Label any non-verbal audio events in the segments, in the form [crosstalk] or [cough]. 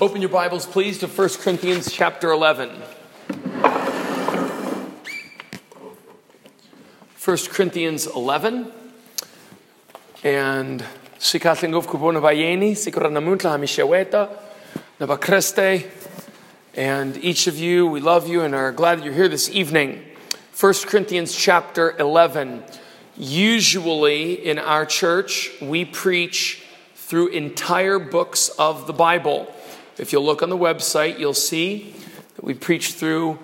Open your Bibles, please, to 1 Corinthians chapter 11. 1 Corinthians 11. And sikatlingov kupona vayeni, sikoranamutla hamisheweta, nabakreste. And each of you, we love you and are glad that you're here this evening. 1 Corinthians chapter 11. Usually in our church, we preach through entire books of the Bible. If you'll look on the website, you'll see that we preach through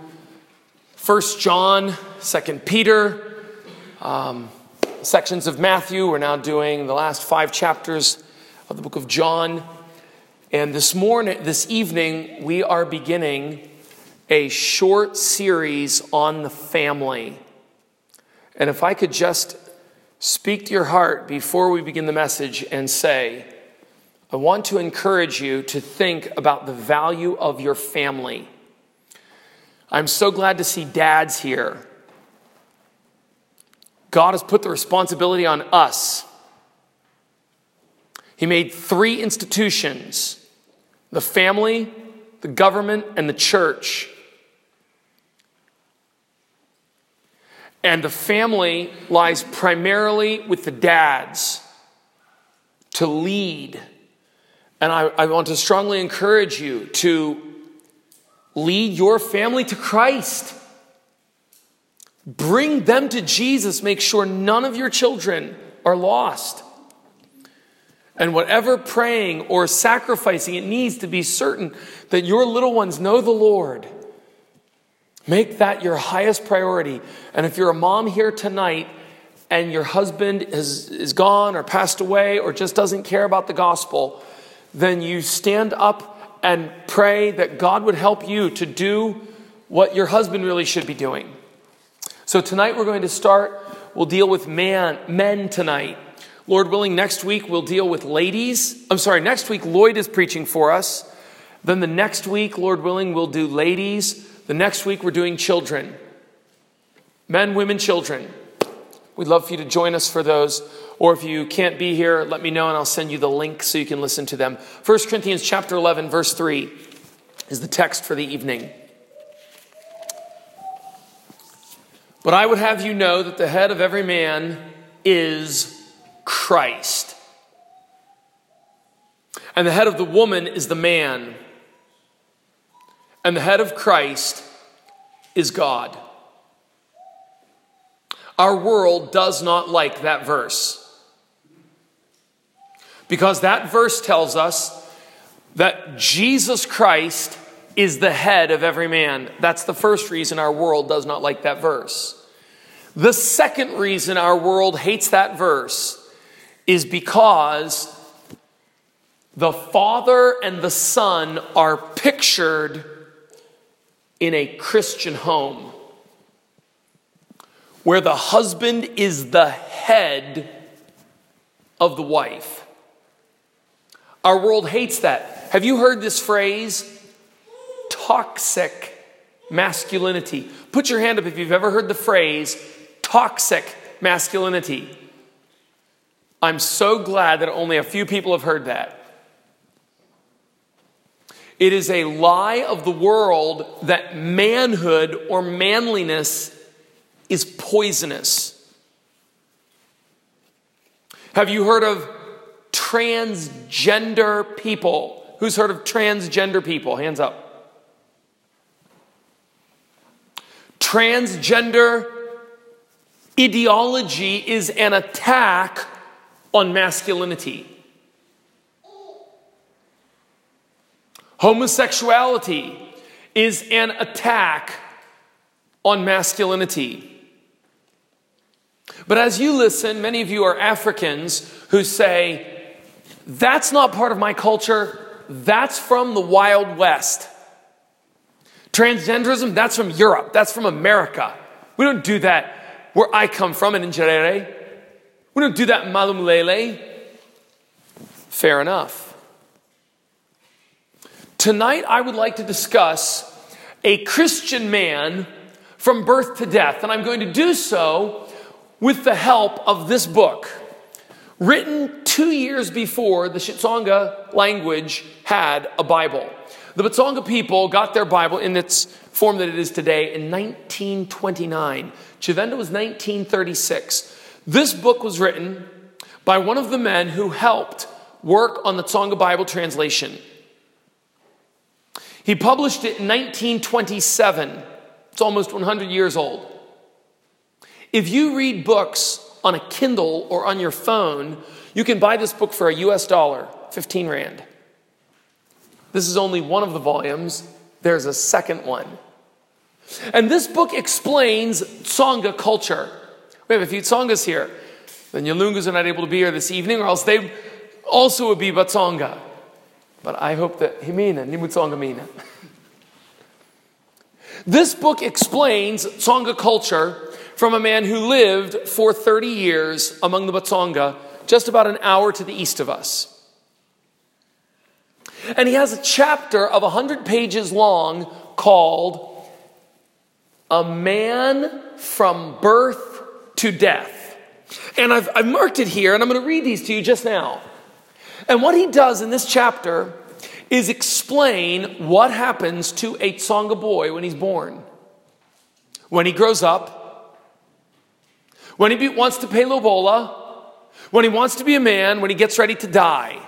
1 John, 2 Peter, um, sections of Matthew. We're now doing the last five chapters of the book of John. And this morning, this evening, we are beginning a short series on the family. And if I could just speak to your heart before we begin the message and say, I want to encourage you to think about the value of your family. I'm so glad to see dads here. God has put the responsibility on us. He made three institutions the family, the government, and the church. And the family lies primarily with the dads to lead and I, I want to strongly encourage you to lead your family to Christ. Bring them to Jesus. Make sure none of your children are lost. And whatever praying or sacrificing it needs to be certain that your little ones know the Lord. Make that your highest priority. And if you're a mom here tonight and your husband is, is gone or passed away or just doesn't care about the gospel, then you stand up and pray that God would help you to do what your husband really should be doing. So tonight we're going to start, we'll deal with man, men tonight. Lord willing, next week we'll deal with ladies. I'm sorry, next week Lloyd is preaching for us. Then the next week, Lord willing, we'll do ladies. The next week we're doing children. Men, women, children. We'd love for you to join us for those. Or if you can't be here, let me know and I'll send you the link so you can listen to them. 1 Corinthians chapter 11 verse 3 is the text for the evening. But I would have you know that the head of every man is Christ. And the head of the woman is the man. And the head of Christ is God. Our world does not like that verse. Because that verse tells us that Jesus Christ is the head of every man. That's the first reason our world does not like that verse. The second reason our world hates that verse is because the Father and the Son are pictured in a Christian home where the husband is the head of the wife. Our world hates that. Have you heard this phrase? Toxic masculinity. Put your hand up if you've ever heard the phrase toxic masculinity. I'm so glad that only a few people have heard that. It is a lie of the world that manhood or manliness is poisonous. Have you heard of transgender people. Who's heard of transgender people? Hands up. Transgender ideology is an attack on masculinity. Homosexuality is an attack on masculinity. But as you listen, many of you are Africans who say, that's not part of my culture. That's from the Wild West. Transgenderism, that's from Europe. That's from America. We don't do that where I come from in Njirere. We don't do that in Malamulele. Fair enough. Tonight, I would like to discuss a Christian man from birth to death, and I'm going to do so with the help of this book written two years before the Chitsonga language had a Bible. The Batsonga people got their Bible in its form that it is today in 1929. Chivenda was 1936. This book was written by one of the men who helped work on the Tsonga Bible translation. He published it in 1927. It's almost 100 years old. If you read books on a Kindle or on your phone, you can buy this book for a US dollar, 15 Rand. This is only one of the volumes, there's a second one. And this book explains Tsonga culture. We have a few Tsongas here. The Nyalungas are not able to be here this evening, or else they also would be Batsonga. But I hope that Himina, Nimutsonga Mina. [laughs] This book explains Tsonga culture from a man who lived for 30 years among the Batsonga, just about an hour to the east of us. And he has a chapter of 100 pages long called A Man from Birth to Death. And I've, I've marked it here, and I'm going to read these to you just now. And what he does in this chapter is explain what happens to a Tsonga boy when he's born. When he grows up, when he be, wants to pay lobola, when he wants to be a man, when he gets ready to die.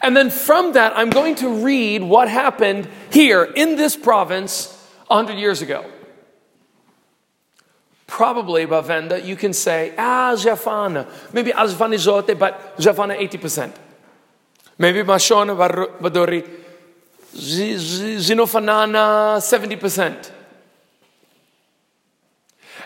And then from that, I'm going to read what happened here in this province 100 years ago. Probably, Bavenda, you can say, ah, Jafana. Maybe Alfana Jote, but Jafana 80%. Maybe Mashona Badori, Zinofanana 70%.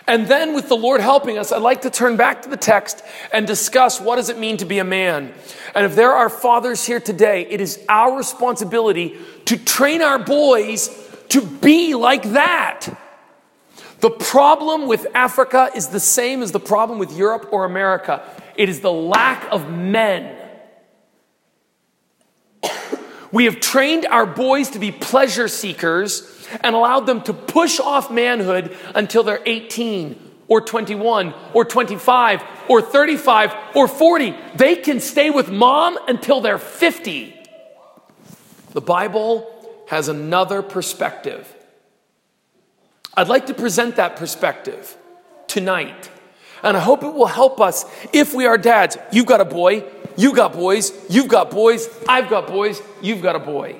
And then, with the Lord helping us, I'd like to turn back to the text and discuss what does it mean to be a man. And if there are fathers here today, it is our responsibility to train our boys to be like that. The problem with Africa is the same as the problem with Europe or America. It is the lack of men. We have trained our boys to be pleasure seekers and allowed them to push off manhood until they're 18 or 21 or 25 or 35 or 40. They can stay with mom until they're 50. The Bible has another perspective. I'd like to present that perspective tonight. And I hope it will help us if we are dads. You've got a boy, You've got boys, you've got boys, I've got boys, you've got a boy.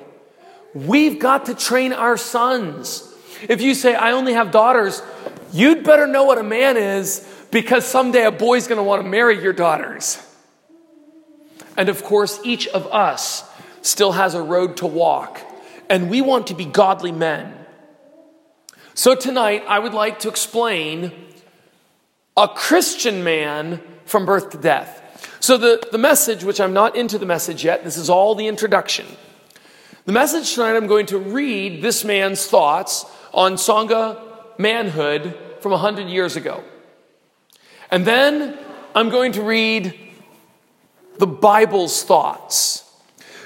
We've got to train our sons. If you say, I only have daughters, you'd better know what a man is because someday a boy's going to want to marry your daughters. And of course, each of us still has a road to walk, and we want to be godly men. So tonight, I would like to explain a Christian man from birth to death. So, the, the message, which I'm not into the message yet, this is all the introduction. The message tonight, I'm going to read this man's thoughts on Tsonga manhood from 100 years ago. And then I'm going to read the Bible's thoughts.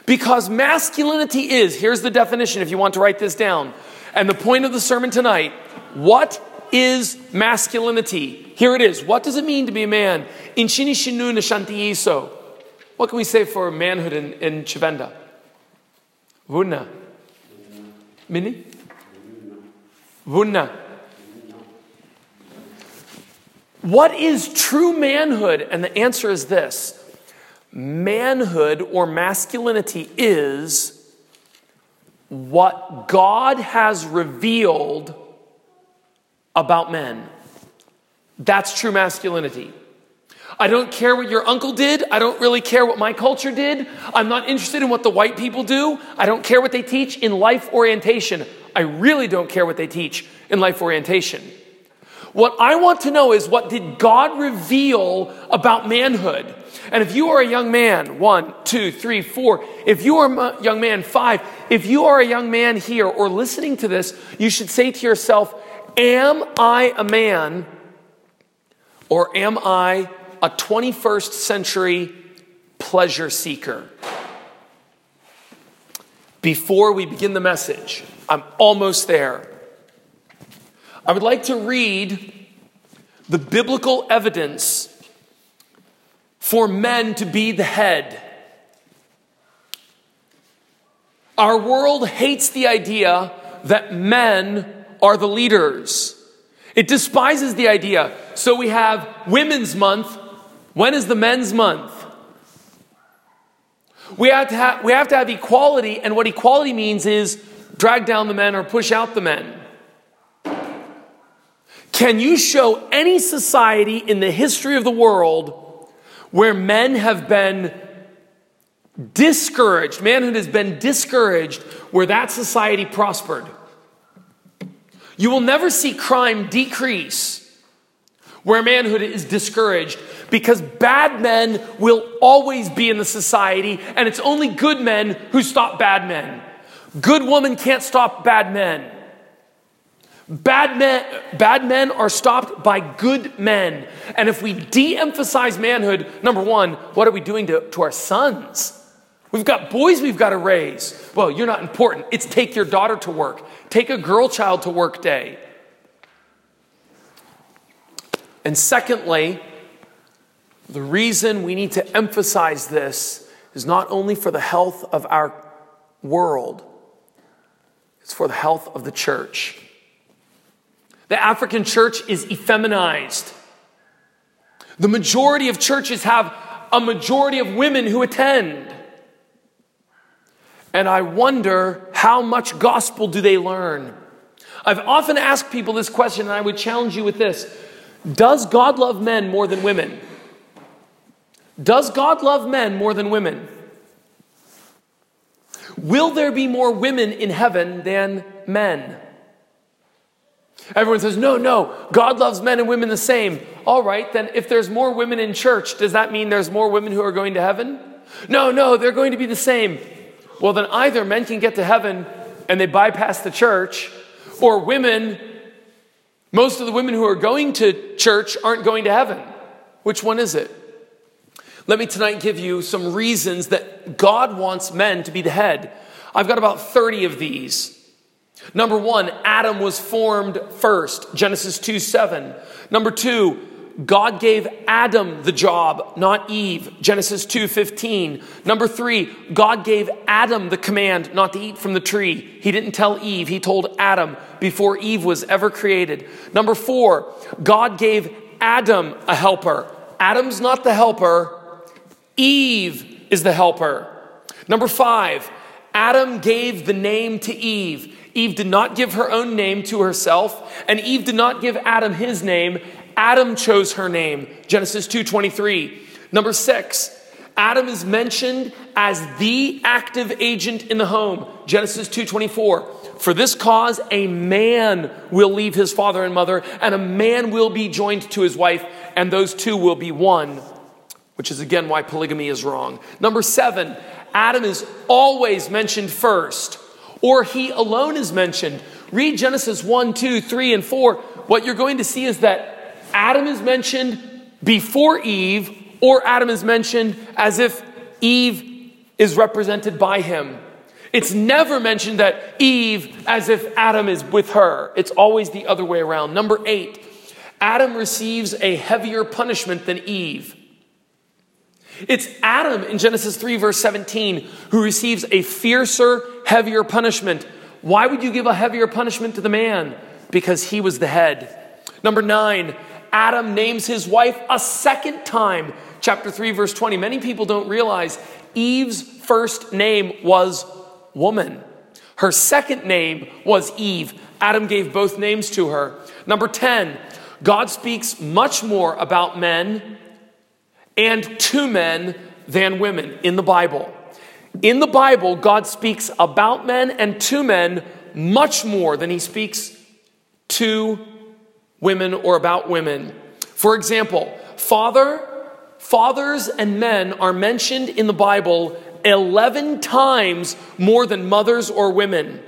Because masculinity is, here's the definition if you want to write this down. And the point of the sermon tonight what is masculinity? Here it is. What does it mean to be a man? In Shini Shinu Nishanti What can we say for manhood in, in Chivenda? Vunna. Mini? Vunna. What is true manhood? And the answer is this manhood or masculinity is what God has revealed about men. That's true masculinity. I don't care what your uncle did. I don't really care what my culture did. I'm not interested in what the white people do. I don't care what they teach in life orientation. I really don't care what they teach in life orientation. What I want to know is what did God reveal about manhood? And if you are a young man, one, two, three, four, if you are a young man, five, if you are a young man here or listening to this, you should say to yourself, Am I a man or am I a 21st century pleasure seeker. Before we begin the message, I'm almost there. I would like to read the biblical evidence for men to be the head. Our world hates the idea that men are the leaders. It despises the idea. So we have Women's Month. When is the Men's Month? We have, to have, we have to have equality, and what equality means is drag down the men or push out the men. Can you show any society in the history of the world where men have been discouraged, manhood has been discouraged, where that society prospered? You will never see crime decrease where manhood is discouraged because bad men will always be in the society and it's only good men who stop bad men. Good women can't stop bad men. Bad men, bad men are stopped by good men. And if we de emphasize manhood, number one, what are we doing to, to our sons? We've got boys we've got to raise. Well, you're not important. It's take your daughter to work, take a girl child to work day. And secondly, the reason we need to emphasize this is not only for the health of our world, it's for the health of the church. The African church is effeminized. The majority of churches have a majority of women who attend. And I wonder how much gospel do they learn? I've often asked people this question, and I would challenge you with this Does God love men more than women? Does God love men more than women? Will there be more women in heaven than men? Everyone says, no, no, God loves men and women the same. All right, then if there's more women in church, does that mean there's more women who are going to heaven? No, no, they're going to be the same. Well, then either men can get to heaven and they bypass the church, or women, most of the women who are going to church aren't going to heaven. Which one is it? Let me tonight give you some reasons that God wants men to be the head. I've got about 30 of these. Number one, Adam was formed first, Genesis 2 7. Number two, God gave Adam the job, not Eve, Genesis 2:15. Number 3, God gave Adam the command not to eat from the tree. He didn't tell Eve, he told Adam before Eve was ever created. Number 4, God gave Adam a helper. Adam's not the helper, Eve is the helper. Number 5, Adam gave the name to Eve. Eve did not give her own name to herself, and Eve did not give Adam his name. Adam chose her name. Genesis 2:23. Number 6. Adam is mentioned as the active agent in the home. Genesis 2:24. For this cause a man will leave his father and mother and a man will be joined to his wife and those two will be one. Which is again why polygamy is wrong. Number 7. Adam is always mentioned first or he alone is mentioned. Read Genesis 1, 2, 3, and 4. What you're going to see is that Adam is mentioned before Eve, or Adam is mentioned as if Eve is represented by him. It's never mentioned that Eve as if Adam is with her. It's always the other way around. Number eight, Adam receives a heavier punishment than Eve. It's Adam in Genesis 3, verse 17, who receives a fiercer, heavier punishment. Why would you give a heavier punishment to the man? Because he was the head. Number nine, Adam names his wife a second time. Chapter 3, verse 20. Many people don't realize Eve's first name was woman. Her second name was Eve. Adam gave both names to her. Number 10, God speaks much more about men and to men than women in the Bible. In the Bible, God speaks about men and to men much more than he speaks to women or about women. For example, father, fathers and men are mentioned in the Bible 11 times more than mothers or women.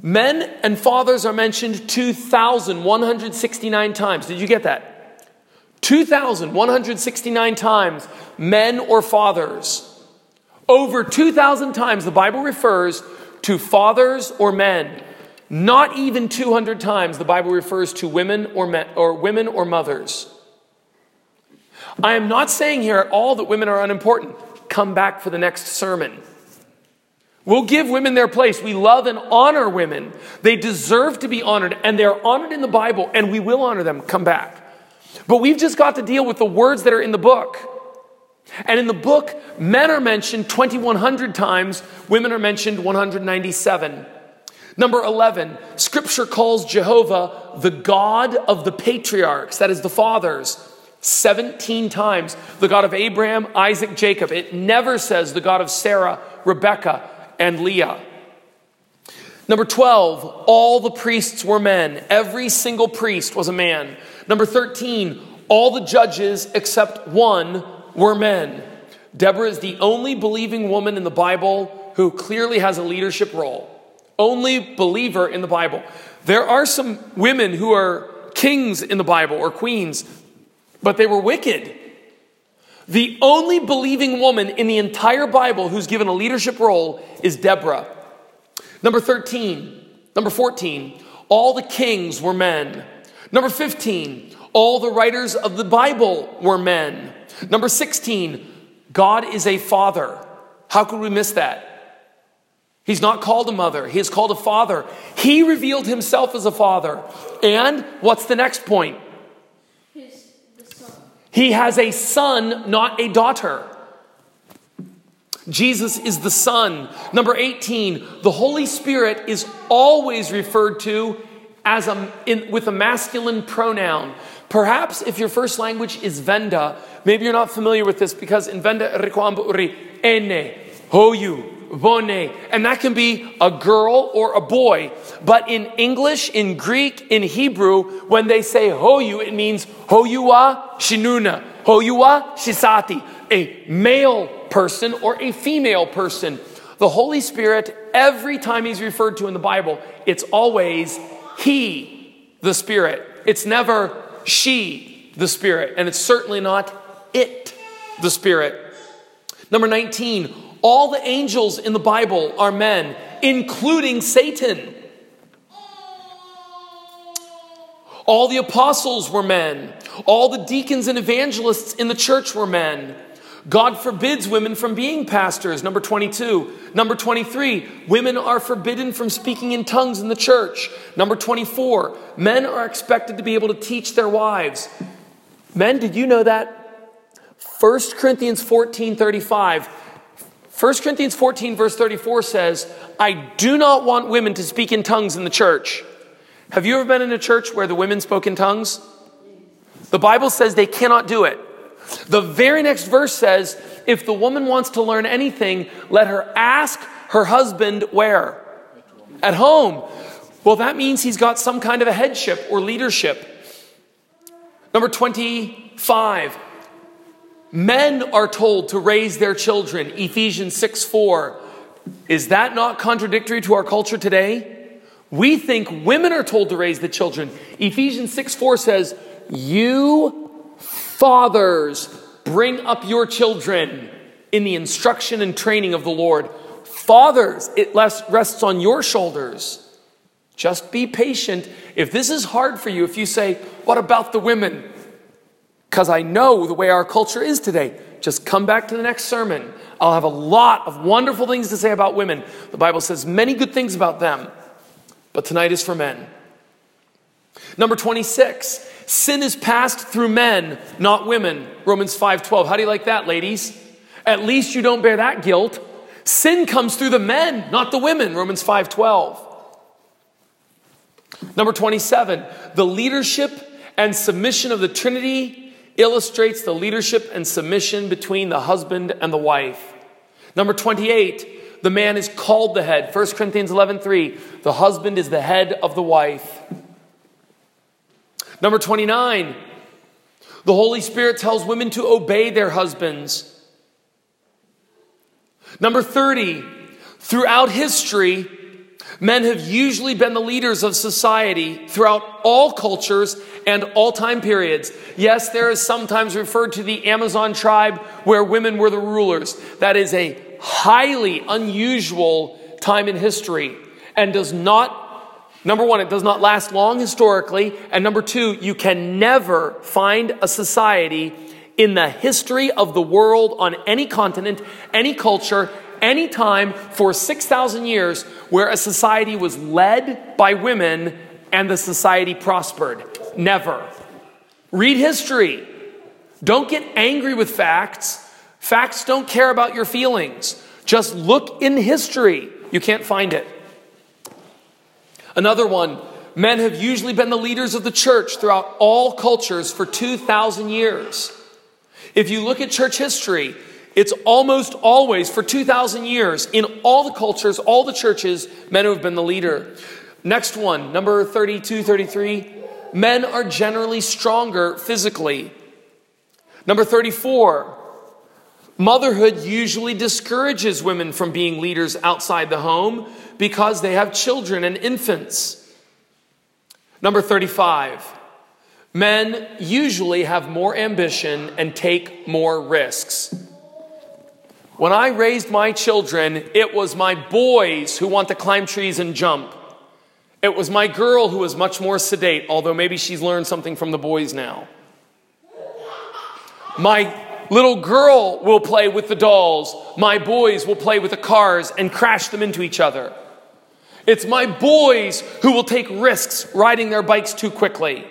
Men and fathers are mentioned 2,169 times. Did you get that? 2,169 times, men or fathers. Over 2,000 times, the Bible refers to fathers or men. Not even 200 times, the Bible refers to women or, men, or women or mothers. I am not saying here at all that women are unimportant. Come back for the next sermon. We'll give women their place. We love and honor women. They deserve to be honored, and they're honored in the Bible, and we will honor them. Come back. But we've just got to deal with the words that are in the book. And in the book, men are mentioned 2,100 times, women are mentioned 197. Number 11, scripture calls Jehovah the God of the patriarchs, that is, the fathers, 17 times. The God of Abraham, Isaac, Jacob. It never says the God of Sarah, Rebekah, and Leah. Number 12, all the priests were men. Every single priest was a man. Number 13, all the judges except one were men. Deborah is the only believing woman in the Bible who clearly has a leadership role. Only believer in the Bible. There are some women who are kings in the Bible or queens, but they were wicked. The only believing woman in the entire Bible who's given a leadership role is Deborah. Number 13, number 14, all the kings were men. Number 15, all the writers of the Bible were men. Number 16, God is a father. How could we miss that? He's not called a mother, he is called a father. He revealed himself as a father. And what's the next point? He has a son, not a daughter. Jesus is the Son. Number 18, the Holy Spirit is always referred to as a, in, with a masculine pronoun. Perhaps if your first language is Venda, maybe you're not familiar with this because in Venda, ene, hoyu, bone, and that can be a girl or a boy. But in English, in Greek, in Hebrew, when they say hoyu, it means hoyua shinuna, hoyua shisati, a male person or a female person. The Holy Spirit, every time he's referred to in the Bible, it's always he, the Spirit. It's never she, the Spirit. And it's certainly not it, the Spirit. Number 19, all the angels in the Bible are men, including Satan. All the apostles were men. All the deacons and evangelists in the church were men. God forbids women from being pastors. Number 22. Number 23. Women are forbidden from speaking in tongues in the church. Number 24. Men are expected to be able to teach their wives. Men, did you know that? 1 Corinthians 14 35 1 Corinthians 14, verse 34 says, I do not want women to speak in tongues in the church. Have you ever been in a church where the women spoke in tongues? The Bible says they cannot do it. The very next verse says, if the woman wants to learn anything, let her ask her husband where? At home. Well, that means he's got some kind of a headship or leadership. Number 25, Men are told to raise their children, Ephesians 6 4. Is that not contradictory to our culture today? We think women are told to raise the children. Ephesians 6 4 says, You fathers bring up your children in the instruction and training of the Lord. Fathers, it rests on your shoulders. Just be patient. If this is hard for you, if you say, What about the women? because I know the way our culture is today. Just come back to the next sermon. I'll have a lot of wonderful things to say about women. The Bible says many good things about them, but tonight is for men. Number 26, sin is passed through men, not women. Romans 5:12. How do you like that, ladies? At least you don't bear that guilt. Sin comes through the men, not the women. Romans 5:12. Number 27, the leadership and submission of the Trinity illustrates the leadership and submission between the husband and the wife. Number 28, the man is called the head. 1 Corinthians 11:3, the husband is the head of the wife. Number 29, the Holy Spirit tells women to obey their husbands. Number 30, throughout history, Men have usually been the leaders of society throughout all cultures and all time periods. Yes, there is sometimes referred to the Amazon tribe where women were the rulers. That is a highly unusual time in history and does not, number one, it does not last long historically. And number two, you can never find a society in the history of the world on any continent, any culture, any time for 6,000 years where a society was led by women and the society prospered. Never. Read history. Don't get angry with facts. Facts don't care about your feelings. Just look in history. You can't find it. Another one men have usually been the leaders of the church throughout all cultures for 2,000 years. If you look at church history, it's almost always for 2,000 years in all the cultures, all the churches, men who have been the leader. Next one, number 32, 33. Men are generally stronger physically. Number 34. Motherhood usually discourages women from being leaders outside the home because they have children and infants. Number 35. Men usually have more ambition and take more risks. When I raised my children, it was my boys who want to climb trees and jump. It was my girl who was much more sedate, although maybe she's learned something from the boys now. My little girl will play with the dolls. My boys will play with the cars and crash them into each other. It's my boys who will take risks riding their bikes too quickly.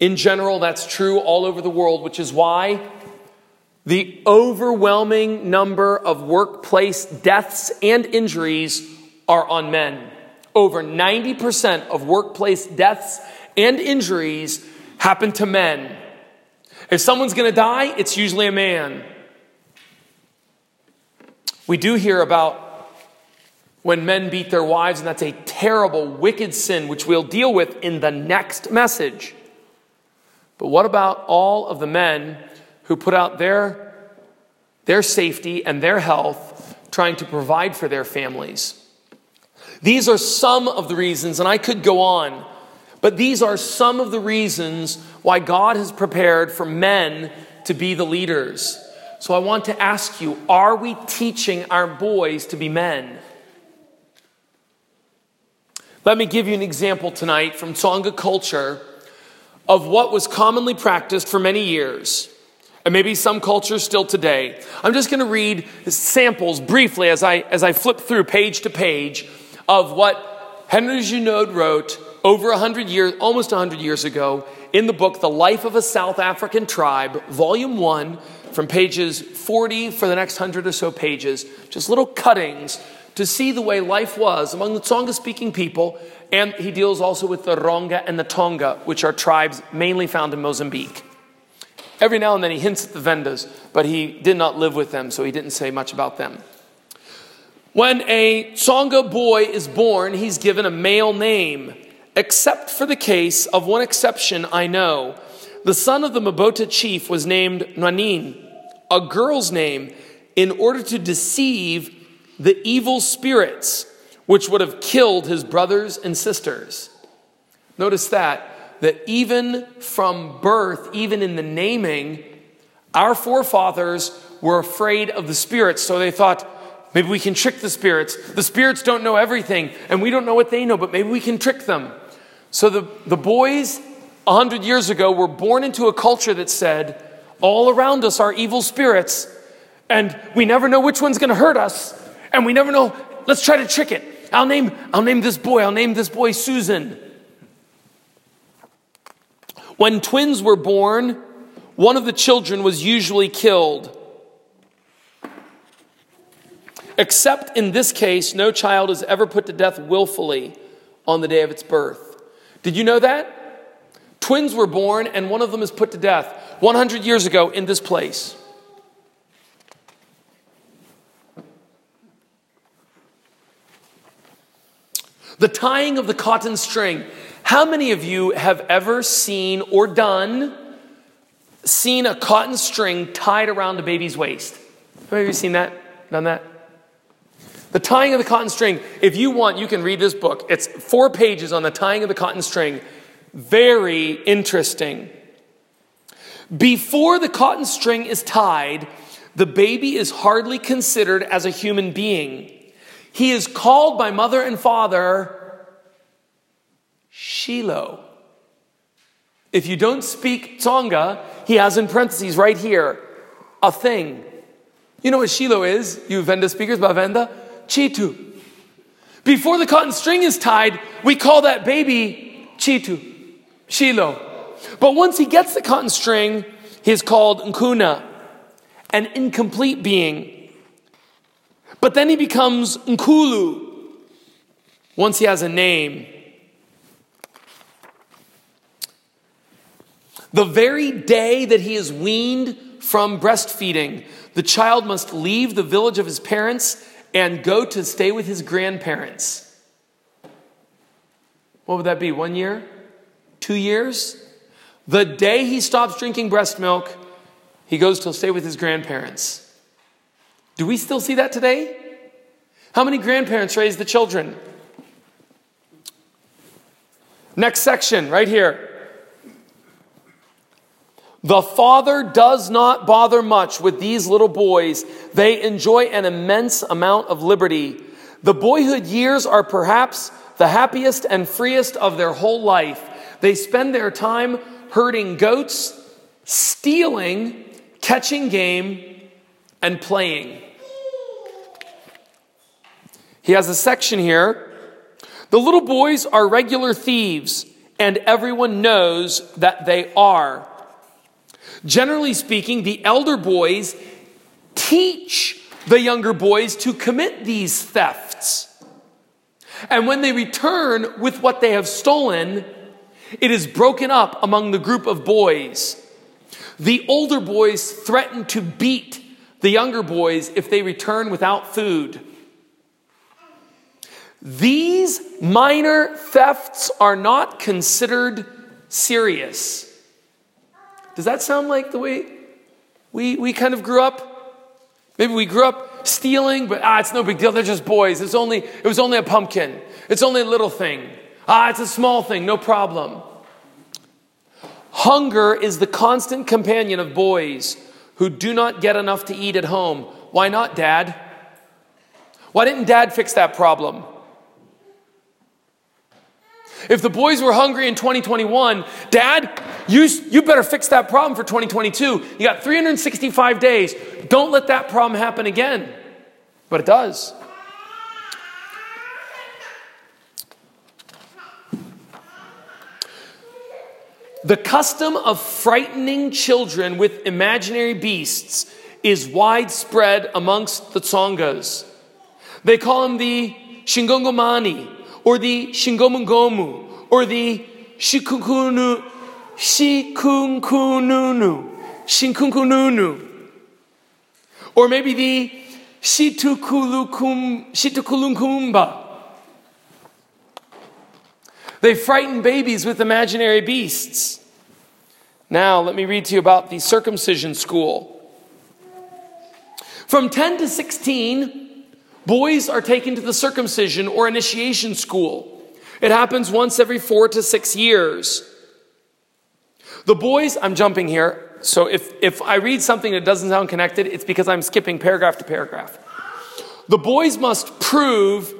In general, that's true all over the world, which is why the overwhelming number of workplace deaths and injuries are on men. Over 90% of workplace deaths and injuries happen to men. If someone's going to die, it's usually a man. We do hear about when men beat their wives, and that's a terrible, wicked sin, which we'll deal with in the next message. But what about all of the men who put out their, their safety and their health trying to provide for their families. These are some of the reasons, and I could go on, but these are some of the reasons why God has prepared for men to be the leaders. So I want to ask you are we teaching our boys to be men? Let me give you an example tonight from Tsonga culture of what was commonly practiced for many years and maybe some cultures still today. I'm just going to read samples briefly as I, as I flip through page to page of what Henry Junod wrote over 100 years, almost 100 years ago in the book, The Life of a South African Tribe, Volume 1, from pages 40 for the next 100 or so pages, just little cuttings to see the way life was among the Tsonga speaking people. And he deals also with the Ronga and the Tonga, which are tribes mainly found in Mozambique. Every now and then he hints at the Vendas, but he did not live with them, so he didn't say much about them. When a Tsonga boy is born, he's given a male name, except for the case of one exception I know. The son of the Mabota chief was named Nanin, a girl's name, in order to deceive the evil spirits which would have killed his brothers and sisters. Notice that that even from birth, even in the naming, our forefathers were afraid of the spirits. So they thought, maybe we can trick the spirits. The spirits don't know everything, and we don't know what they know, but maybe we can trick them. So the, the boys, a hundred years ago, were born into a culture that said, all around us are evil spirits, and we never know which one's going to hurt us, and we never know. Let's try to trick it. I'll name, I'll name this boy. I'll name this boy Susan. When twins were born, one of the children was usually killed. Except in this case, no child is ever put to death willfully on the day of its birth. Did you know that? Twins were born and one of them is put to death 100 years ago in this place. The tying of the cotton string. How many of you have ever seen or done, seen a cotton string tied around a baby's waist? Have you seen that? Done that? The tying of the cotton string. If you want, you can read this book. It's four pages on the tying of the cotton string. Very interesting. Before the cotton string is tied, the baby is hardly considered as a human being. He is called by mother and father Shiloh. If you don't speak Tsonga, he has in parentheses right here a thing. You know what Shilo is, you Venda speakers, Bavenda? Chitu. Before the cotton string is tied, we call that baby Chitu, Shilo. But once he gets the cotton string, he is called Nkuna, an incomplete being. But then he becomes Nkulu once he has a name. The very day that he is weaned from breastfeeding, the child must leave the village of his parents and go to stay with his grandparents. What would that be? One year? Two years? The day he stops drinking breast milk, he goes to stay with his grandparents. Do we still see that today? How many grandparents raise the children? Next section, right here. The father does not bother much with these little boys. They enjoy an immense amount of liberty. The boyhood years are perhaps the happiest and freest of their whole life. They spend their time herding goats, stealing, catching game, and playing. He has a section here. The little boys are regular thieves, and everyone knows that they are. Generally speaking, the elder boys teach the younger boys to commit these thefts. And when they return with what they have stolen, it is broken up among the group of boys. The older boys threaten to beat the younger boys if they return without food. These minor thefts are not considered serious. Does that sound like the way we, we kind of grew up? Maybe we grew up stealing, but ah, it's no big deal. They're just boys. It's only, it was only a pumpkin. It's only a little thing. Ah, it's a small thing. No problem. Hunger is the constant companion of boys who do not get enough to eat at home. Why not, Dad? Why didn't Dad fix that problem? If the boys were hungry in 2021, Dad, you, you better fix that problem for 2022. You got 365 days. Don't let that problem happen again. But it does. The custom of frightening children with imaginary beasts is widespread amongst the Tsongas. They call them the Shingongomani, or the Shingomungomu, or the Shikukunu, Shikunkununu, Shinkunkununu, or maybe the Shitukulunkumba. They frighten babies with imaginary beasts. Now, let me read to you about the circumcision school. From 10 to 16, Boys are taken to the circumcision or initiation school. It happens once every four to six years. The boys, I'm jumping here, so if, if I read something that doesn't sound connected, it's because I'm skipping paragraph to paragraph. The boys must prove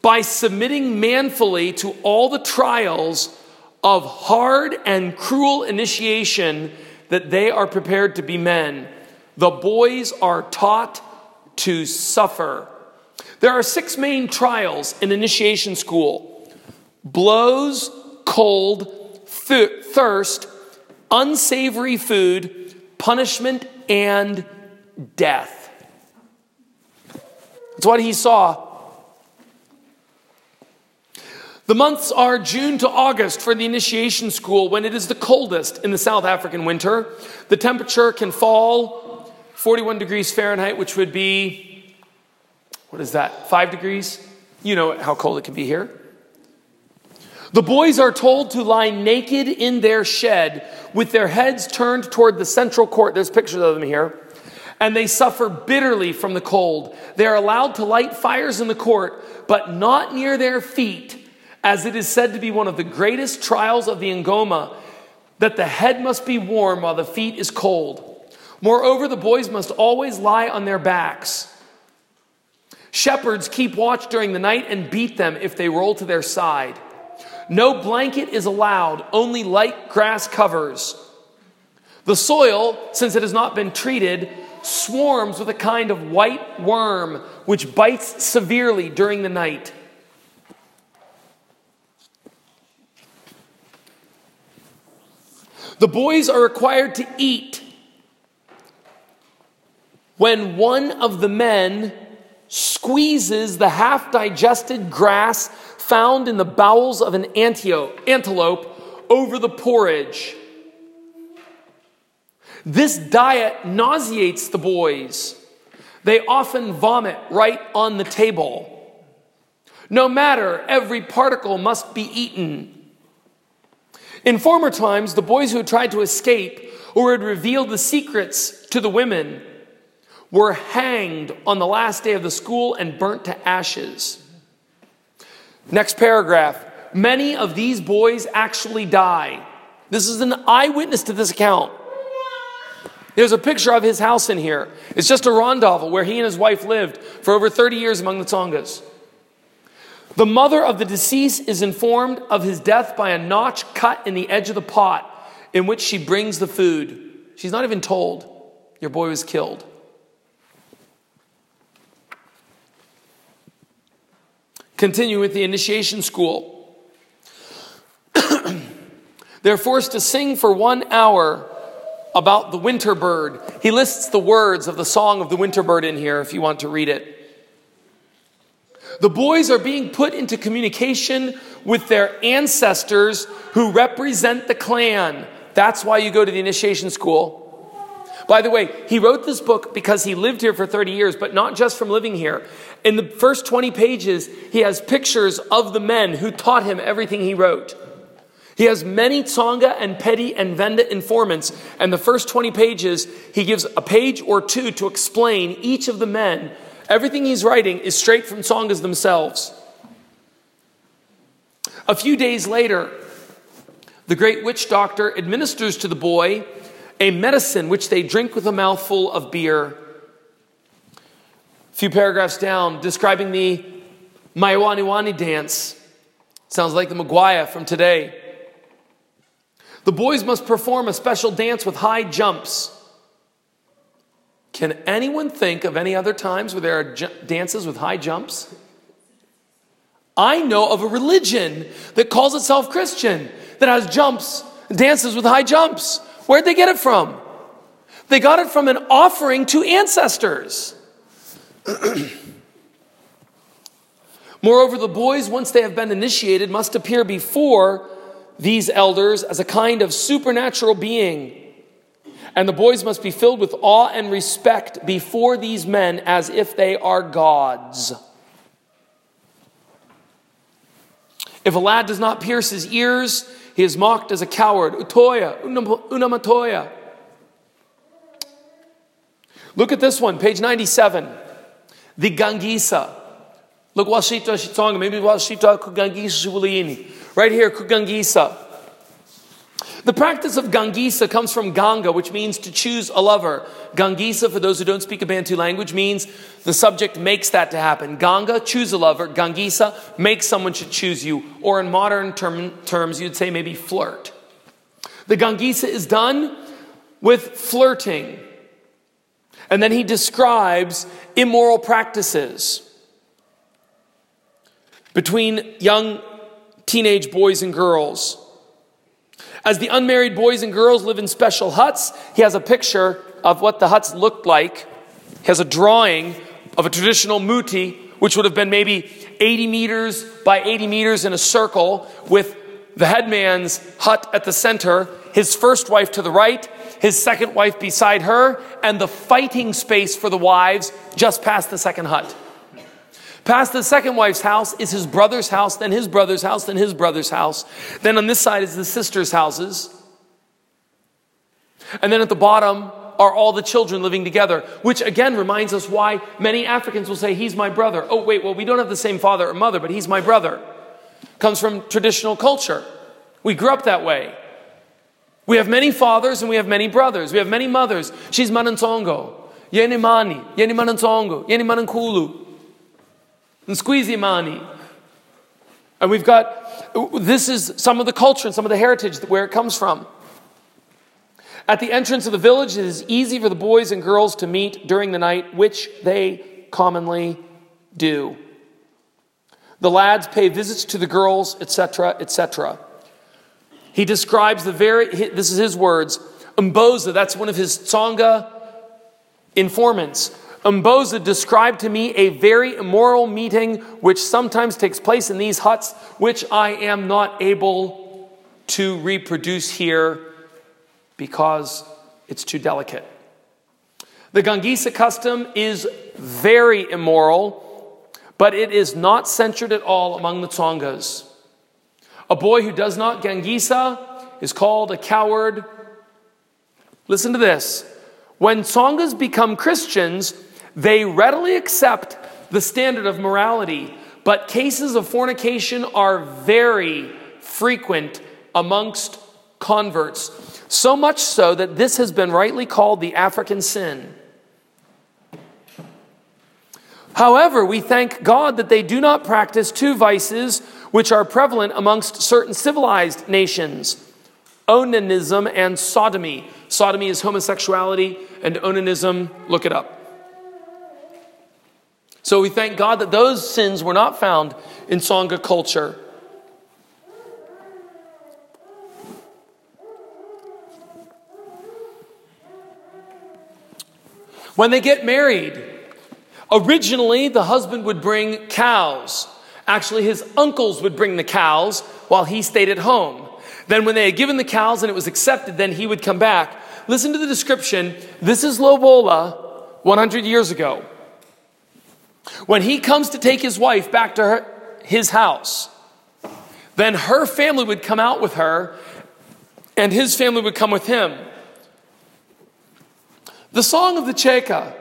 by submitting manfully to all the trials of hard and cruel initiation that they are prepared to be men. The boys are taught to suffer. There are six main trials in initiation school blows, cold, th- thirst, unsavory food, punishment, and death. That's what he saw. The months are June to August for the initiation school when it is the coldest in the South African winter. The temperature can fall 41 degrees Fahrenheit, which would be what is that? Five degrees? You know how cold it can be here. The boys are told to lie naked in their shed with their heads turned toward the central court. There's pictures of them here. And they suffer bitterly from the cold. They are allowed to light fires in the court, but not near their feet, as it is said to be one of the greatest trials of the Ngoma, that the head must be warm while the feet is cold. Moreover, the boys must always lie on their backs. Shepherds keep watch during the night and beat them if they roll to their side. No blanket is allowed, only light grass covers. The soil, since it has not been treated, swarms with a kind of white worm which bites severely during the night. The boys are required to eat when one of the men squeezes the half digested grass found in the bowels of an antelope over the porridge. This diet nauseates the boys. They often vomit right on the table. No matter, every particle must be eaten. In former times, the boys who had tried to escape or had revealed the secrets to the women were hanged on the last day of the school and burnt to ashes. Next paragraph. Many of these boys actually die. This is an eyewitness to this account. There's a picture of his house in here. It's just a rondavel where he and his wife lived for over 30 years among the Tsongas. The mother of the deceased is informed of his death by a notch cut in the edge of the pot in which she brings the food. She's not even told your boy was killed. Continue with the initiation school. [clears throat] They're forced to sing for one hour about the winter bird. He lists the words of the song of the winter bird in here if you want to read it. The boys are being put into communication with their ancestors who represent the clan. That's why you go to the initiation school. By the way, he wrote this book because he lived here for 30 years, but not just from living here. In the first 20 pages, he has pictures of the men who taught him everything he wrote. He has many Tsonga and Pedi and Venda informants, and the first 20 pages, he gives a page or two to explain each of the men. Everything he's writing is straight from Tsongas themselves. A few days later, the great witch doctor administers to the boy a medicine which they drink with a mouthful of beer. A few paragraphs down, describing the Maiwaniwani dance. Sounds like the Maguaya from today. The boys must perform a special dance with high jumps. Can anyone think of any other times where there are dances with high jumps? I know of a religion that calls itself Christian that has jumps, dances with high jumps. Where'd they get it from? They got it from an offering to ancestors. [clears throat] Moreover, the boys, once they have been initiated, must appear before these elders as a kind of supernatural being. And the boys must be filled with awe and respect before these men as if they are gods. If a lad does not pierce his ears, he is mocked as a coward. Utoya, unamatoya. Look at this one, page 97. The Gangisa. Look, Washita Shitonga, maybe Washita Kugangisa Shulini. Right here, Kugangisa. The practice of Gangisa comes from Ganga, which means to choose a lover. Gangisa, for those who don't speak a Bantu language, means the subject makes that to happen. Ganga, choose a lover. Gangisa, make someone should choose you. Or in modern term, terms, you'd say maybe flirt. The Gangisa is done with flirting. And then he describes immoral practices between young teenage boys and girls. As the unmarried boys and girls live in special huts, he has a picture of what the huts looked like. He has a drawing of a traditional muti, which would have been maybe 80 meters by 80 meters in a circle, with the headman's hut at the center, his first wife to the right, his second wife beside her, and the fighting space for the wives just past the second hut. Past the second wife's house is his brother's house, then his brother's house, then his brother's house. Then on this side is the sister's houses. And then at the bottom are all the children living together, which again reminds us why many Africans will say, He's my brother. Oh, wait, well, we don't have the same father or mother, but he's my brother. Comes from traditional culture. We grew up that way. We have many fathers and we have many brothers. We have many mothers. She's Manantongo. Yeni Mani. Yeni Manankulu. Squeezy. And we've got, this is some of the culture and some of the heritage where it comes from. At the entrance of the village, it is easy for the boys and girls to meet during the night, which they commonly do. The lads pay visits to the girls, etc., etc. He describes the very, this is his words, Umboza, that's one of his Tsonga informants. Umboza described to me a very immoral meeting which sometimes takes place in these huts, which I am not able to reproduce here because it's too delicate. The Gangisa custom is very immoral, but it is not censured at all among the Tsongas. A boy who does not Gangisa is called a coward. Listen to this. When Tsongas become Christians, they readily accept the standard of morality, but cases of fornication are very frequent amongst converts. So much so that this has been rightly called the African sin. However, we thank God that they do not practice two vices which are prevalent amongst certain civilized nations onanism and sodomy. Sodomy is homosexuality, and onanism, look it up. So we thank God that those sins were not found in Tsonga culture. When they get married, originally the husband would bring cows. Actually, his uncles would bring the cows while he stayed at home. Then, when they had given the cows and it was accepted, then he would come back. Listen to the description. This is Lobola 100 years ago. When he comes to take his wife back to her, his house, then her family would come out with her and his family would come with him. The song of the Cheka,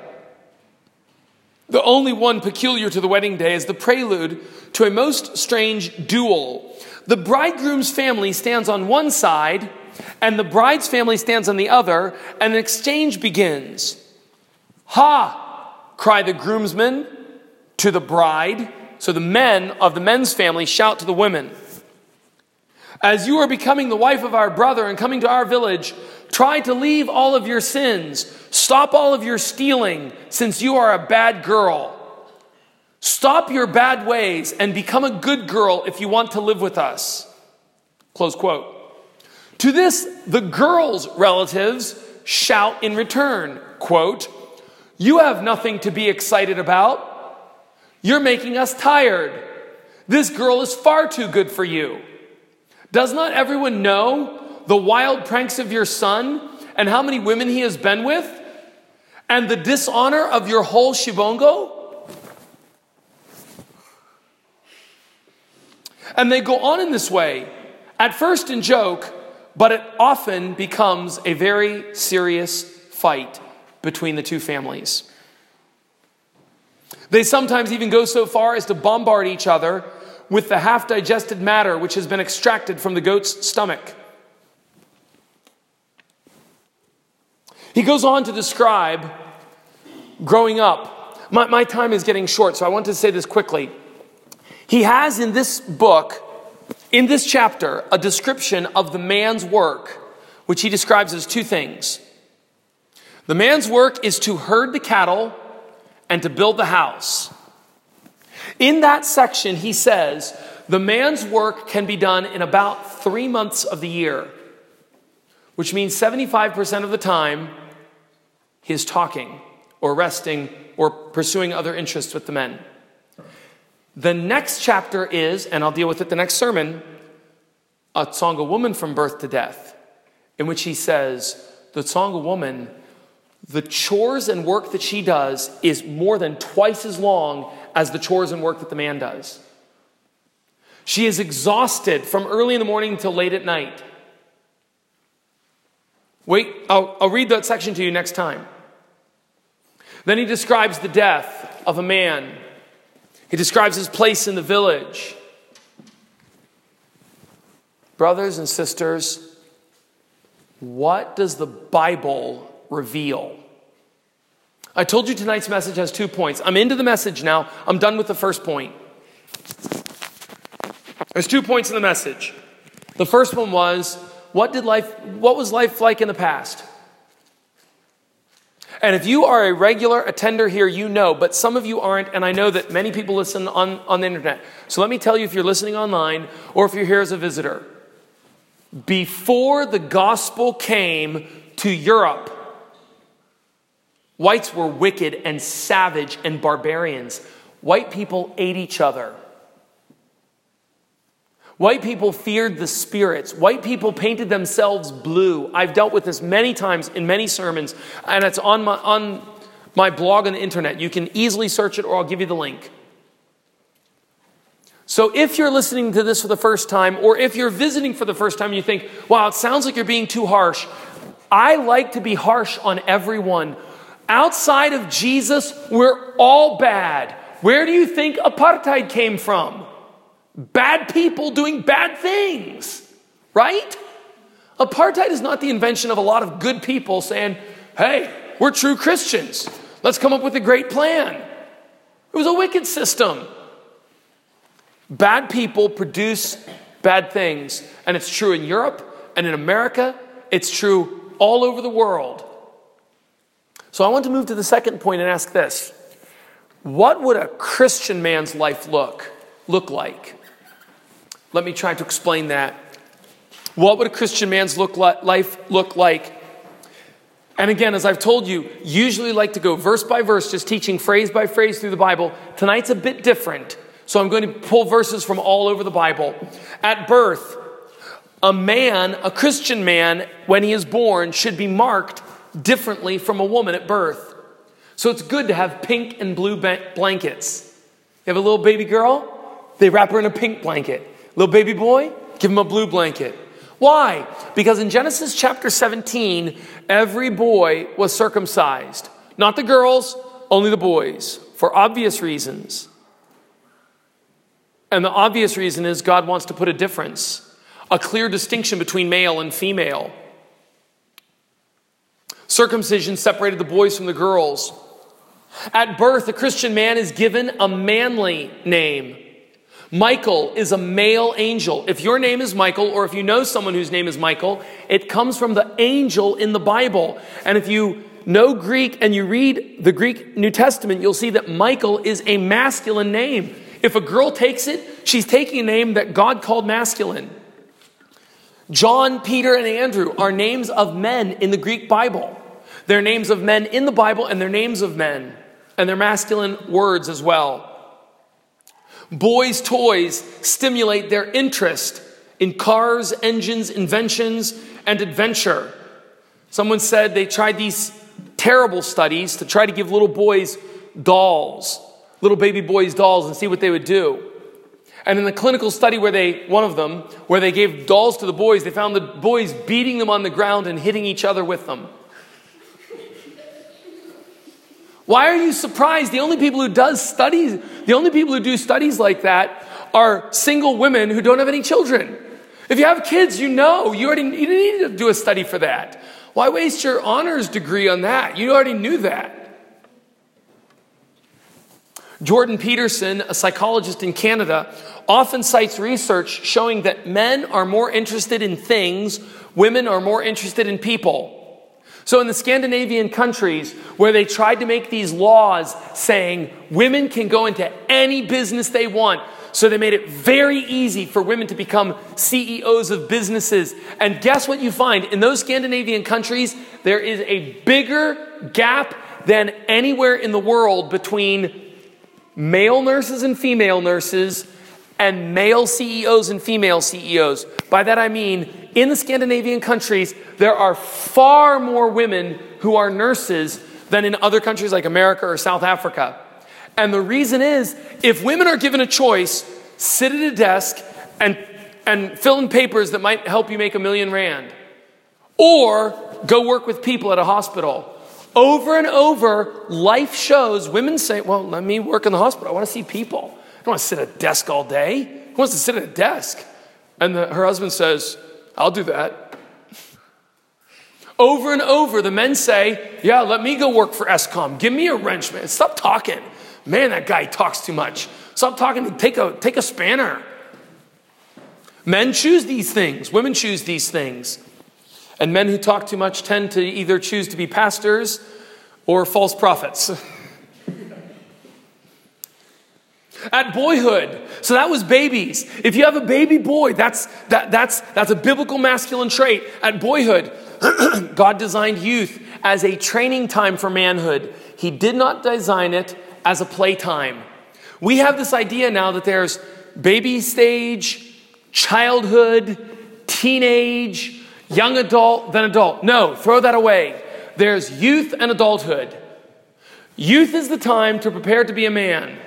the only one peculiar to the wedding day, is the prelude to a most strange duel. The bridegroom's family stands on one side, and the bride's family stands on the other, and an exchange begins. Ha! cry the groomsmen to the bride. So the men of the men's family shout to the women. As you are becoming the wife of our brother and coming to our village, try to leave all of your sins Stop all of your stealing since you are a bad girl. Stop your bad ways and become a good girl if you want to live with us. Close quote. To this, the girl's relatives shout in return, quote, You have nothing to be excited about. You're making us tired. This girl is far too good for you. Does not everyone know the wild pranks of your son and how many women he has been with? and the dishonor of your whole Shibongo? And they go on in this way, at first in joke, but it often becomes a very serious fight between the two families. They sometimes even go so far as to bombard each other with the half digested matter which has been extracted from the goat's stomach. He goes on to describe growing up. My, my time is getting short, so I want to say this quickly. He has in this book, in this chapter, a description of the man's work, which he describes as two things. The man's work is to herd the cattle and to build the house. In that section, he says the man's work can be done in about three months of the year, which means 75% of the time he is talking or resting or pursuing other interests with the men. The next chapter is, and I'll deal with it the next sermon, a Tsonga woman from birth to death, in which he says, the Tsonga woman, the chores and work that she does is more than twice as long as the chores and work that the man does. She is exhausted from early in the morning until late at night. Wait, I'll, I'll read that section to you next time. Then he describes the death of a man. He describes his place in the village. Brothers and sisters, what does the Bible reveal? I told you tonight's message has two points. I'm into the message now. I'm done with the first point. There's two points in the message. The first one was what did life what was life like in the past? And if you are a regular attender here, you know, but some of you aren't, and I know that many people listen on, on the internet. So let me tell you if you're listening online or if you're here as a visitor. Before the gospel came to Europe, whites were wicked and savage and barbarians. White people ate each other. White people feared the spirits. White people painted themselves blue. I've dealt with this many times in many sermons, and it's on my, on my blog on the internet. You can easily search it, or I'll give you the link. So, if you're listening to this for the first time, or if you're visiting for the first time you think, wow, it sounds like you're being too harsh, I like to be harsh on everyone. Outside of Jesus, we're all bad. Where do you think apartheid came from? bad people doing bad things, right? Apartheid is not the invention of a lot of good people saying, hey, we're true Christians. Let's come up with a great plan. It was a wicked system. Bad people produce bad things. And it's true in Europe and in America. It's true all over the world. So I want to move to the second point and ask this What would a Christian man's life look, look like? Let me try to explain that. What would a Christian man's look li- life look like? And again, as I've told you, usually like to go verse by verse, just teaching phrase by phrase through the Bible. Tonight's a bit different. So I'm going to pull verses from all over the Bible. At birth, a man, a Christian man, when he is born, should be marked differently from a woman at birth. So it's good to have pink and blue blankets. You have a little baby girl, they wrap her in a pink blanket. Little baby boy, give him a blue blanket. Why? Because in Genesis chapter 17, every boy was circumcised. Not the girls, only the boys, for obvious reasons. And the obvious reason is God wants to put a difference, a clear distinction between male and female. Circumcision separated the boys from the girls. At birth, a Christian man is given a manly name. Michael is a male angel. If your name is Michael, or if you know someone whose name is Michael, it comes from the angel in the Bible. And if you know Greek and you read the Greek New Testament, you'll see that Michael is a masculine name. If a girl takes it, she's taking a name that God called masculine. John, Peter, and Andrew are names of men in the Greek Bible. They're names of men in the Bible, and they're names of men, and they're masculine words as well. Boys' toys stimulate their interest in cars, engines, inventions, and adventure. Someone said they tried these terrible studies to try to give little boys dolls, little baby boys dolls, and see what they would do. And in the clinical study where they, one of them, where they gave dolls to the boys, they found the boys beating them on the ground and hitting each other with them. Why are you surprised? The only people who does studies, the only people who do studies like that are single women who don't have any children. If you have kids, you know, you already you didn't need to do a study for that. Why waste your honors degree on that? You already knew that. Jordan Peterson, a psychologist in Canada, often cites research showing that men are more interested in things, women are more interested in people. So, in the Scandinavian countries where they tried to make these laws saying women can go into any business they want, so they made it very easy for women to become CEOs of businesses. And guess what you find? In those Scandinavian countries, there is a bigger gap than anywhere in the world between male nurses and female nurses and male CEOs and female CEOs. By that I mean, in the Scandinavian countries, there are far more women who are nurses than in other countries like America or South Africa. And the reason is if women are given a choice, sit at a desk and, and fill in papers that might help you make a million rand, or go work with people at a hospital. Over and over, life shows women say, Well, let me work in the hospital. I want to see people don't want to sit at a desk all day. Who wants to sit at a desk? And the, her husband says, I'll do that. Over and over, the men say, Yeah, let me go work for Eskom. Give me a wrench, man. Stop talking. Man, that guy talks too much. Stop talking. Take a, take a spanner. Men choose these things, women choose these things. And men who talk too much tend to either choose to be pastors or false prophets. [laughs] At boyhood, so that was babies. If you have a baby boy, that's, that, that's, that's a biblical masculine trait. At boyhood, [clears throat] God designed youth as a training time for manhood. He did not design it as a playtime. We have this idea now that there's baby stage, childhood, teenage, young adult, then adult. No, throw that away. There's youth and adulthood. Youth is the time to prepare to be a man.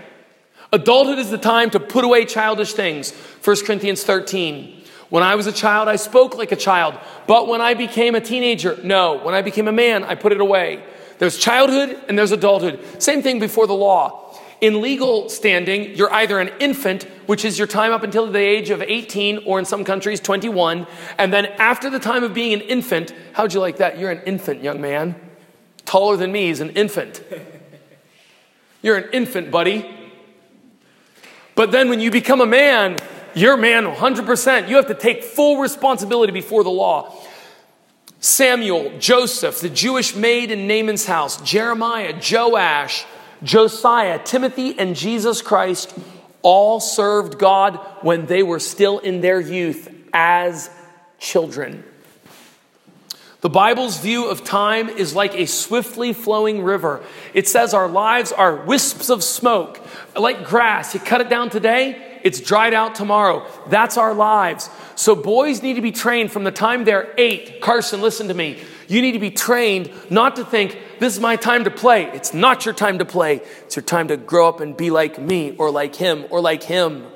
Adulthood is the time to put away childish things. 1 Corinthians 13. When I was a child, I spoke like a child. But when I became a teenager, no. When I became a man, I put it away. There's childhood and there's adulthood. Same thing before the law. In legal standing, you're either an infant, which is your time up until the age of 18, or in some countries, 21. And then after the time of being an infant, how'd you like that? You're an infant, young man. Taller than me is an infant. You're an infant, buddy. But then when you become a man, you're man 100%. You have to take full responsibility before the law. Samuel, Joseph, the Jewish maid in Naaman's house, Jeremiah, Joash, Josiah, Timothy, and Jesus Christ all served God when they were still in their youth as children. The Bible's view of time is like a swiftly flowing river. It says our lives are wisps of smoke, like grass. You cut it down today, it's dried out tomorrow. That's our lives. So boys need to be trained from the time they're eight. Carson, listen to me. You need to be trained not to think, this is my time to play. It's not your time to play. It's your time to grow up and be like me or like him or like him.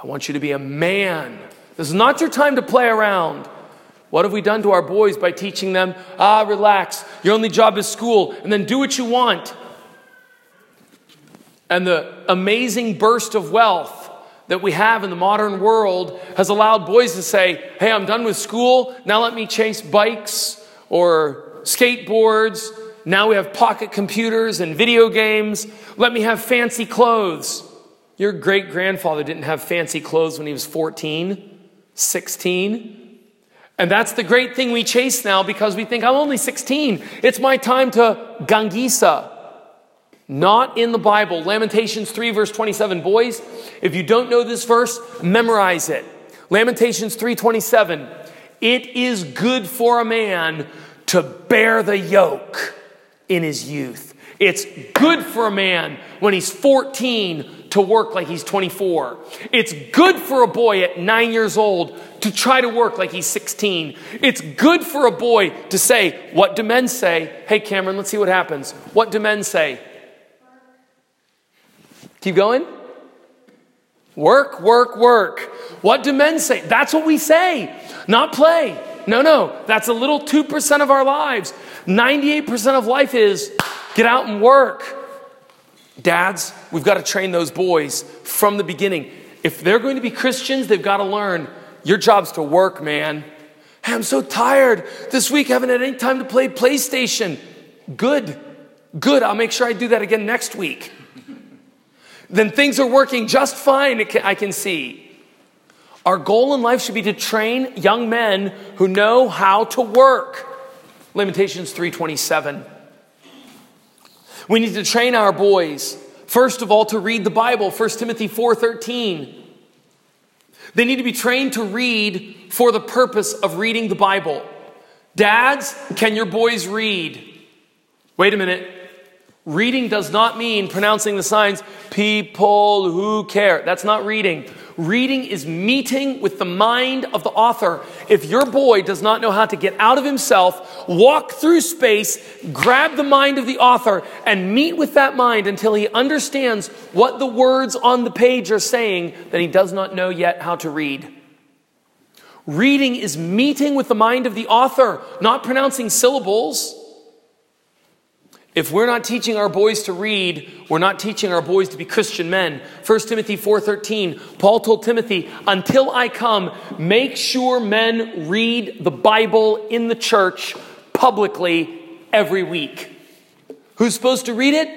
I want you to be a man. This is not your time to play around. What have we done to our boys by teaching them, ah, relax, your only job is school, and then do what you want? And the amazing burst of wealth that we have in the modern world has allowed boys to say, hey, I'm done with school, now let me chase bikes or skateboards. Now we have pocket computers and video games. Let me have fancy clothes. Your great grandfather didn't have fancy clothes when he was 14, 16. And that's the great thing we chase now because we think, I'm only 16. It's my time to gangisa. Not in the Bible. Lamentations 3, verse 27. Boys, if you don't know this verse, memorize it. Lamentations 3:27. It is good for a man to bear the yoke in his youth. It's good for a man when he's 14 to work like he's 24. It's good for a boy at nine years old to try to work like he's 16. It's good for a boy to say, What do men say? Hey, Cameron, let's see what happens. What do men say? Keep going. Work, work, work. What do men say? That's what we say, not play. No, no, that's a little 2% of our lives. 98% of life is get out and work. Dads, we've got to train those boys from the beginning. If they're going to be Christians, they've got to learn your job's to work, man. Hey, I'm so tired. This week I haven't had any time to play PlayStation. Good. Good. I'll make sure I do that again next week. Then things are working just fine, I can see. Our goal in life should be to train young men who know how to work. Lamentations 3:27. We need to train our boys first of all to read the Bible. 1 Timothy 4:13. They need to be trained to read for the purpose of reading the Bible. Dads, can your boys read? Wait a minute. Reading does not mean pronouncing the signs, people who care. That's not reading. Reading is meeting with the mind of the author. If your boy does not know how to get out of himself, walk through space, grab the mind of the author, and meet with that mind until he understands what the words on the page are saying, then he does not know yet how to read. Reading is meeting with the mind of the author, not pronouncing syllables. If we're not teaching our boys to read, we're not teaching our boys to be Christian men. 1 Timothy 4:13, Paul told Timothy, "Until I come, make sure men read the Bible in the church publicly every week." Who's supposed to read it?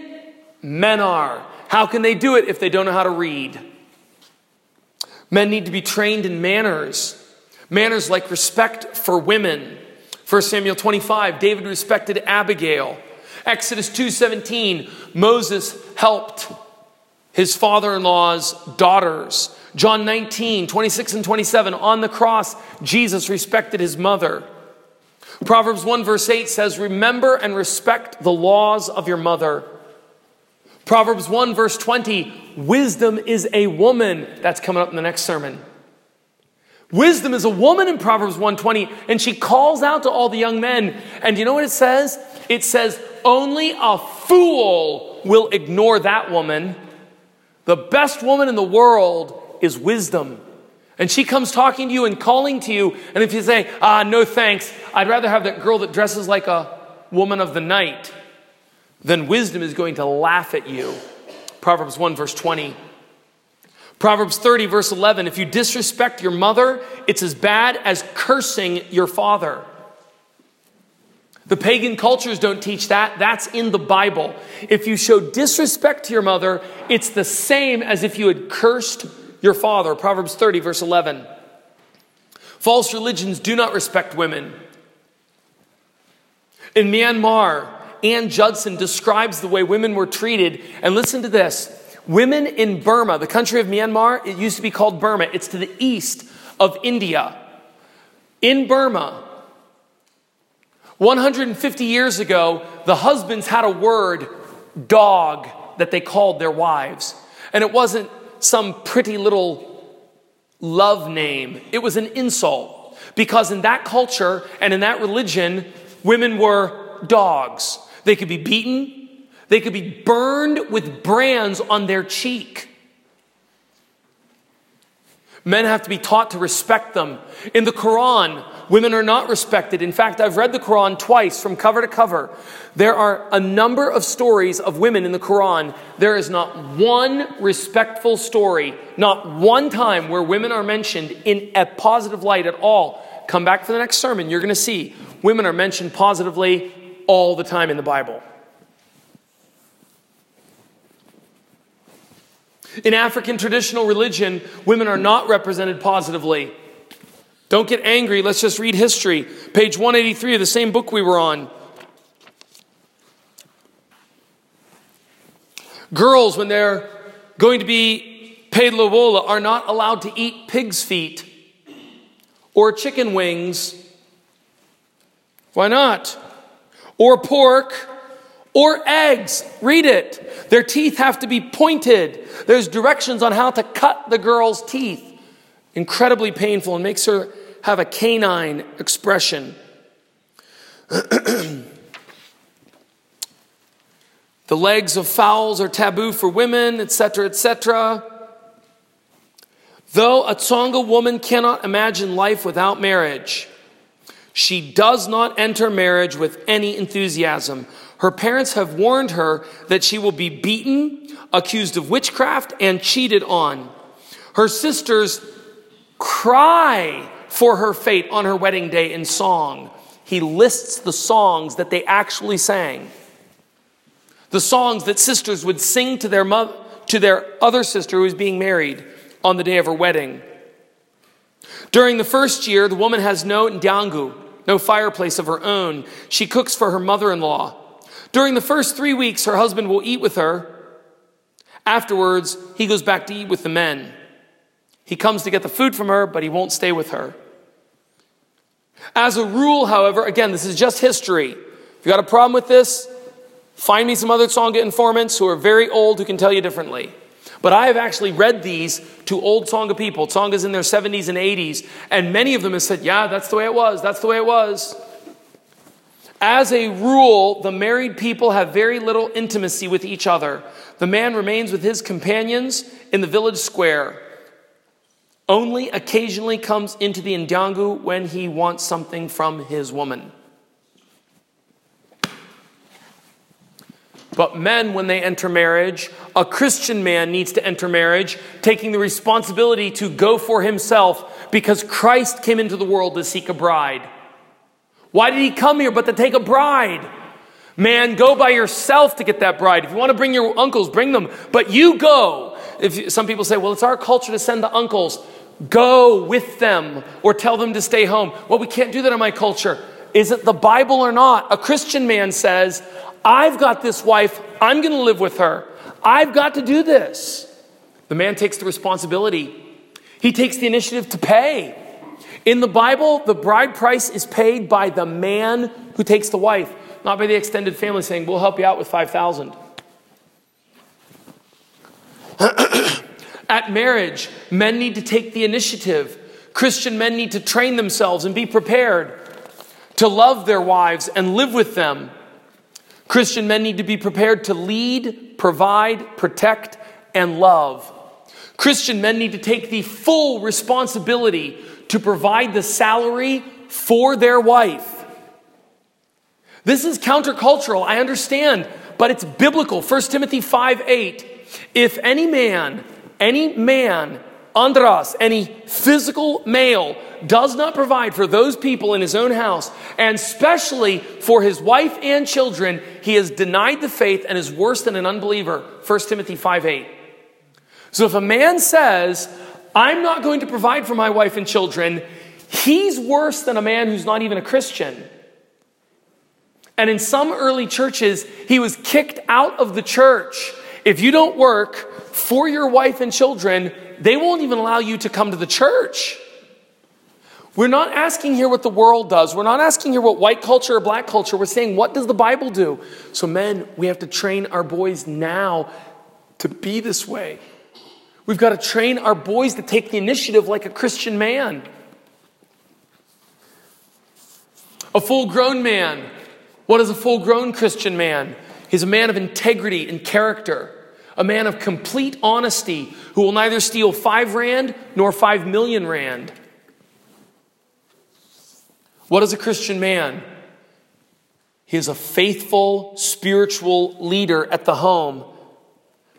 Men are. How can they do it if they don't know how to read? Men need to be trained in manners, manners like respect for women. 1 Samuel 25, David respected Abigail. Exodus 2:17, Moses helped his father-in-law's daughters. John 19, 26 and 27, on the cross, Jesus respected his mother. Proverbs 1 verse 8 says, Remember and respect the laws of your mother. Proverbs 1 verse 20, wisdom is a woman. That's coming up in the next sermon. Wisdom is a woman in Proverbs 120, and she calls out to all the young men. And you know what it says? It says, Only a fool will ignore that woman. The best woman in the world is wisdom. And she comes talking to you and calling to you. And if you say, ah, no thanks, I'd rather have that girl that dresses like a woman of the night, then wisdom is going to laugh at you. Proverbs 1, verse 20. Proverbs 30, verse 11 if you disrespect your mother, it's as bad as cursing your father. The pagan cultures don't teach that. That's in the Bible. If you show disrespect to your mother, it's the same as if you had cursed your father. Proverbs 30, verse 11. False religions do not respect women. In Myanmar, Ann Judson describes the way women were treated. And listen to this women in Burma, the country of Myanmar, it used to be called Burma, it's to the east of India. In Burma, 150 years ago, the husbands had a word, dog, that they called their wives. And it wasn't some pretty little love name, it was an insult. Because in that culture and in that religion, women were dogs. They could be beaten, they could be burned with brands on their cheek. Men have to be taught to respect them. In the Quran, women are not respected. In fact, I've read the Quran twice from cover to cover. There are a number of stories of women in the Quran. There is not one respectful story, not one time where women are mentioned in a positive light at all. Come back for the next sermon, you're going to see women are mentioned positively all the time in the Bible. In African traditional religion, women are not represented positively. Don't get angry, let's just read history. Page 183 of the same book we were on. Girls, when they're going to be paid lobola, are not allowed to eat pig's feet or chicken wings. Why not? Or pork or eggs. Read it. Their teeth have to be pointed. There's directions on how to cut the girl's teeth. Incredibly painful and makes her have a canine expression. [clears throat] the legs of fowls are taboo for women, etc., etc. Though a Tsonga woman cannot imagine life without marriage, she does not enter marriage with any enthusiasm. Her parents have warned her that she will be beaten, accused of witchcraft, and cheated on. Her sisters cry for her fate on her wedding day in song. He lists the songs that they actually sang. The songs that sisters would sing to their mother, to their other sister who was being married on the day of her wedding. During the first year, the woman has no ndyangu, no fireplace of her own. She cooks for her mother in law. During the first three weeks, her husband will eat with her. Afterwards, he goes back to eat with the men. He comes to get the food from her, but he won't stay with her. As a rule, however, again, this is just history. If you got a problem with this, find me some other Tsonga informants who are very old who can tell you differently. But I have actually read these to old Tsonga people, Tsongas in their 70s and 80s, and many of them have said, Yeah, that's the way it was, that's the way it was. As a rule, the married people have very little intimacy with each other. The man remains with his companions in the village square. Only occasionally comes into the ndyangu when he wants something from his woman. But men, when they enter marriage, a Christian man needs to enter marriage, taking the responsibility to go for himself because Christ came into the world to seek a bride. Why did he come here but to take a bride? Man, go by yourself to get that bride. If you want to bring your uncles, bring them. But you go. if some people say, well, it's our culture to send the uncles, go with them or tell them to stay home. Well, we can't do that in my culture. Is it the Bible or not? A Christian man says, I've got this wife, I'm going to live with her. I've got to do this. The man takes the responsibility, he takes the initiative to pay. In the Bible, the bride price is paid by the man who takes the wife, not by the extended family saying, We'll help you out with 5,000. At marriage, men need to take the initiative. Christian men need to train themselves and be prepared to love their wives and live with them. Christian men need to be prepared to lead, provide, protect, and love. Christian men need to take the full responsibility to provide the salary for their wife. This is countercultural, I understand, but it's biblical. 1 Timothy 5 8. If any man, any man, andras, any physical male, does not provide for those people in his own house, and especially for his wife and children, he has denied the faith and is worse than an unbeliever. 1 Timothy 5 8. So if a man says, I'm not going to provide for my wife and children, he's worse than a man who's not even a Christian. And in some early churches, he was kicked out of the church. If you don't work for your wife and children, they won't even allow you to come to the church. We're not asking here what the world does. We're not asking here what white culture or black culture. We're saying, what does the Bible do? So, men, we have to train our boys now to be this way. We've got to train our boys to take the initiative like a Christian man. A full grown man. What is a full grown Christian man? He's a man of integrity and character, a man of complete honesty who will neither steal five rand nor five million rand. What is a Christian man? He is a faithful spiritual leader at the home,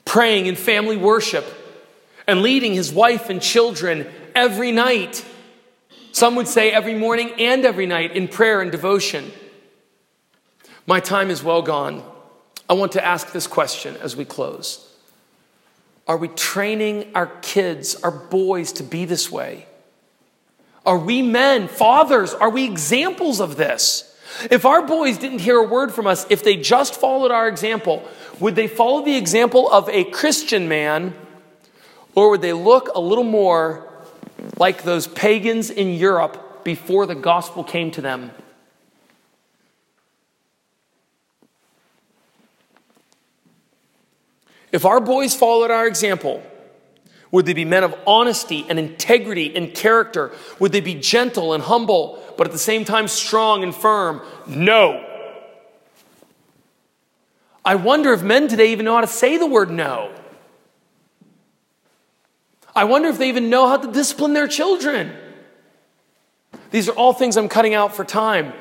praying in family worship and leading his wife and children every night. Some would say every morning and every night in prayer and devotion. My time is well gone. I want to ask this question as we close Are we training our kids, our boys, to be this way? Are we men, fathers, are we examples of this? If our boys didn't hear a word from us, if they just followed our example, would they follow the example of a Christian man or would they look a little more like those pagans in Europe before the gospel came to them? If our boys followed our example, would they be men of honesty and integrity and character? Would they be gentle and humble, but at the same time strong and firm? No. I wonder if men today even know how to say the word no. I wonder if they even know how to discipline their children. These are all things I'm cutting out for time.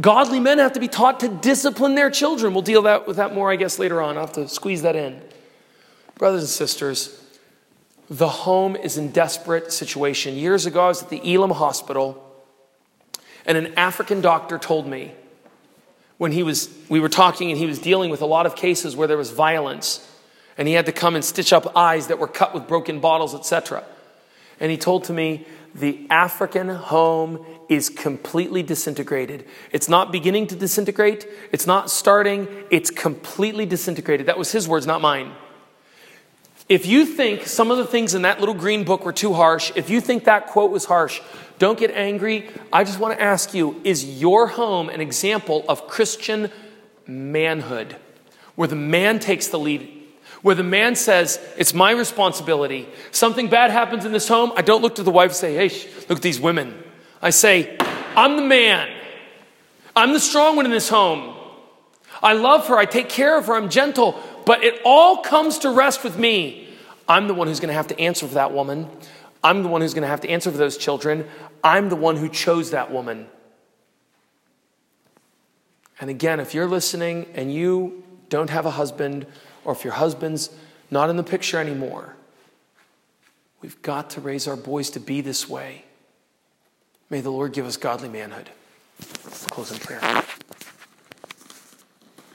Godly men have to be taught to discipline their children. We'll deal that, with that more, I guess, later on. I'll have to squeeze that in. Brothers and sisters, the home is in desperate situation. Years ago, I was at the Elim Hospital, and an African doctor told me when he was, we were talking and he was dealing with a lot of cases where there was violence and he had to come and stitch up eyes that were cut with broken bottles, etc. And he told to me, the African home is completely disintegrated. It's not beginning to disintegrate, it's not starting, it's completely disintegrated. That was his words, not mine. If you think some of the things in that little green book were too harsh, if you think that quote was harsh, don't get angry. I just want to ask you is your home an example of Christian manhood, where the man takes the lead where the man says, It's my responsibility. Something bad happens in this home. I don't look to the wife and say, Hey, look at these women. I say, I'm the man. I'm the strong one in this home. I love her. I take care of her. I'm gentle. But it all comes to rest with me. I'm the one who's going to have to answer for that woman. I'm the one who's going to have to answer for those children. I'm the one who chose that woman. And again, if you're listening and you don't have a husband, or if your husband's not in the picture anymore, we've got to raise our boys to be this way. May the Lord give us godly manhood. Close in prayer.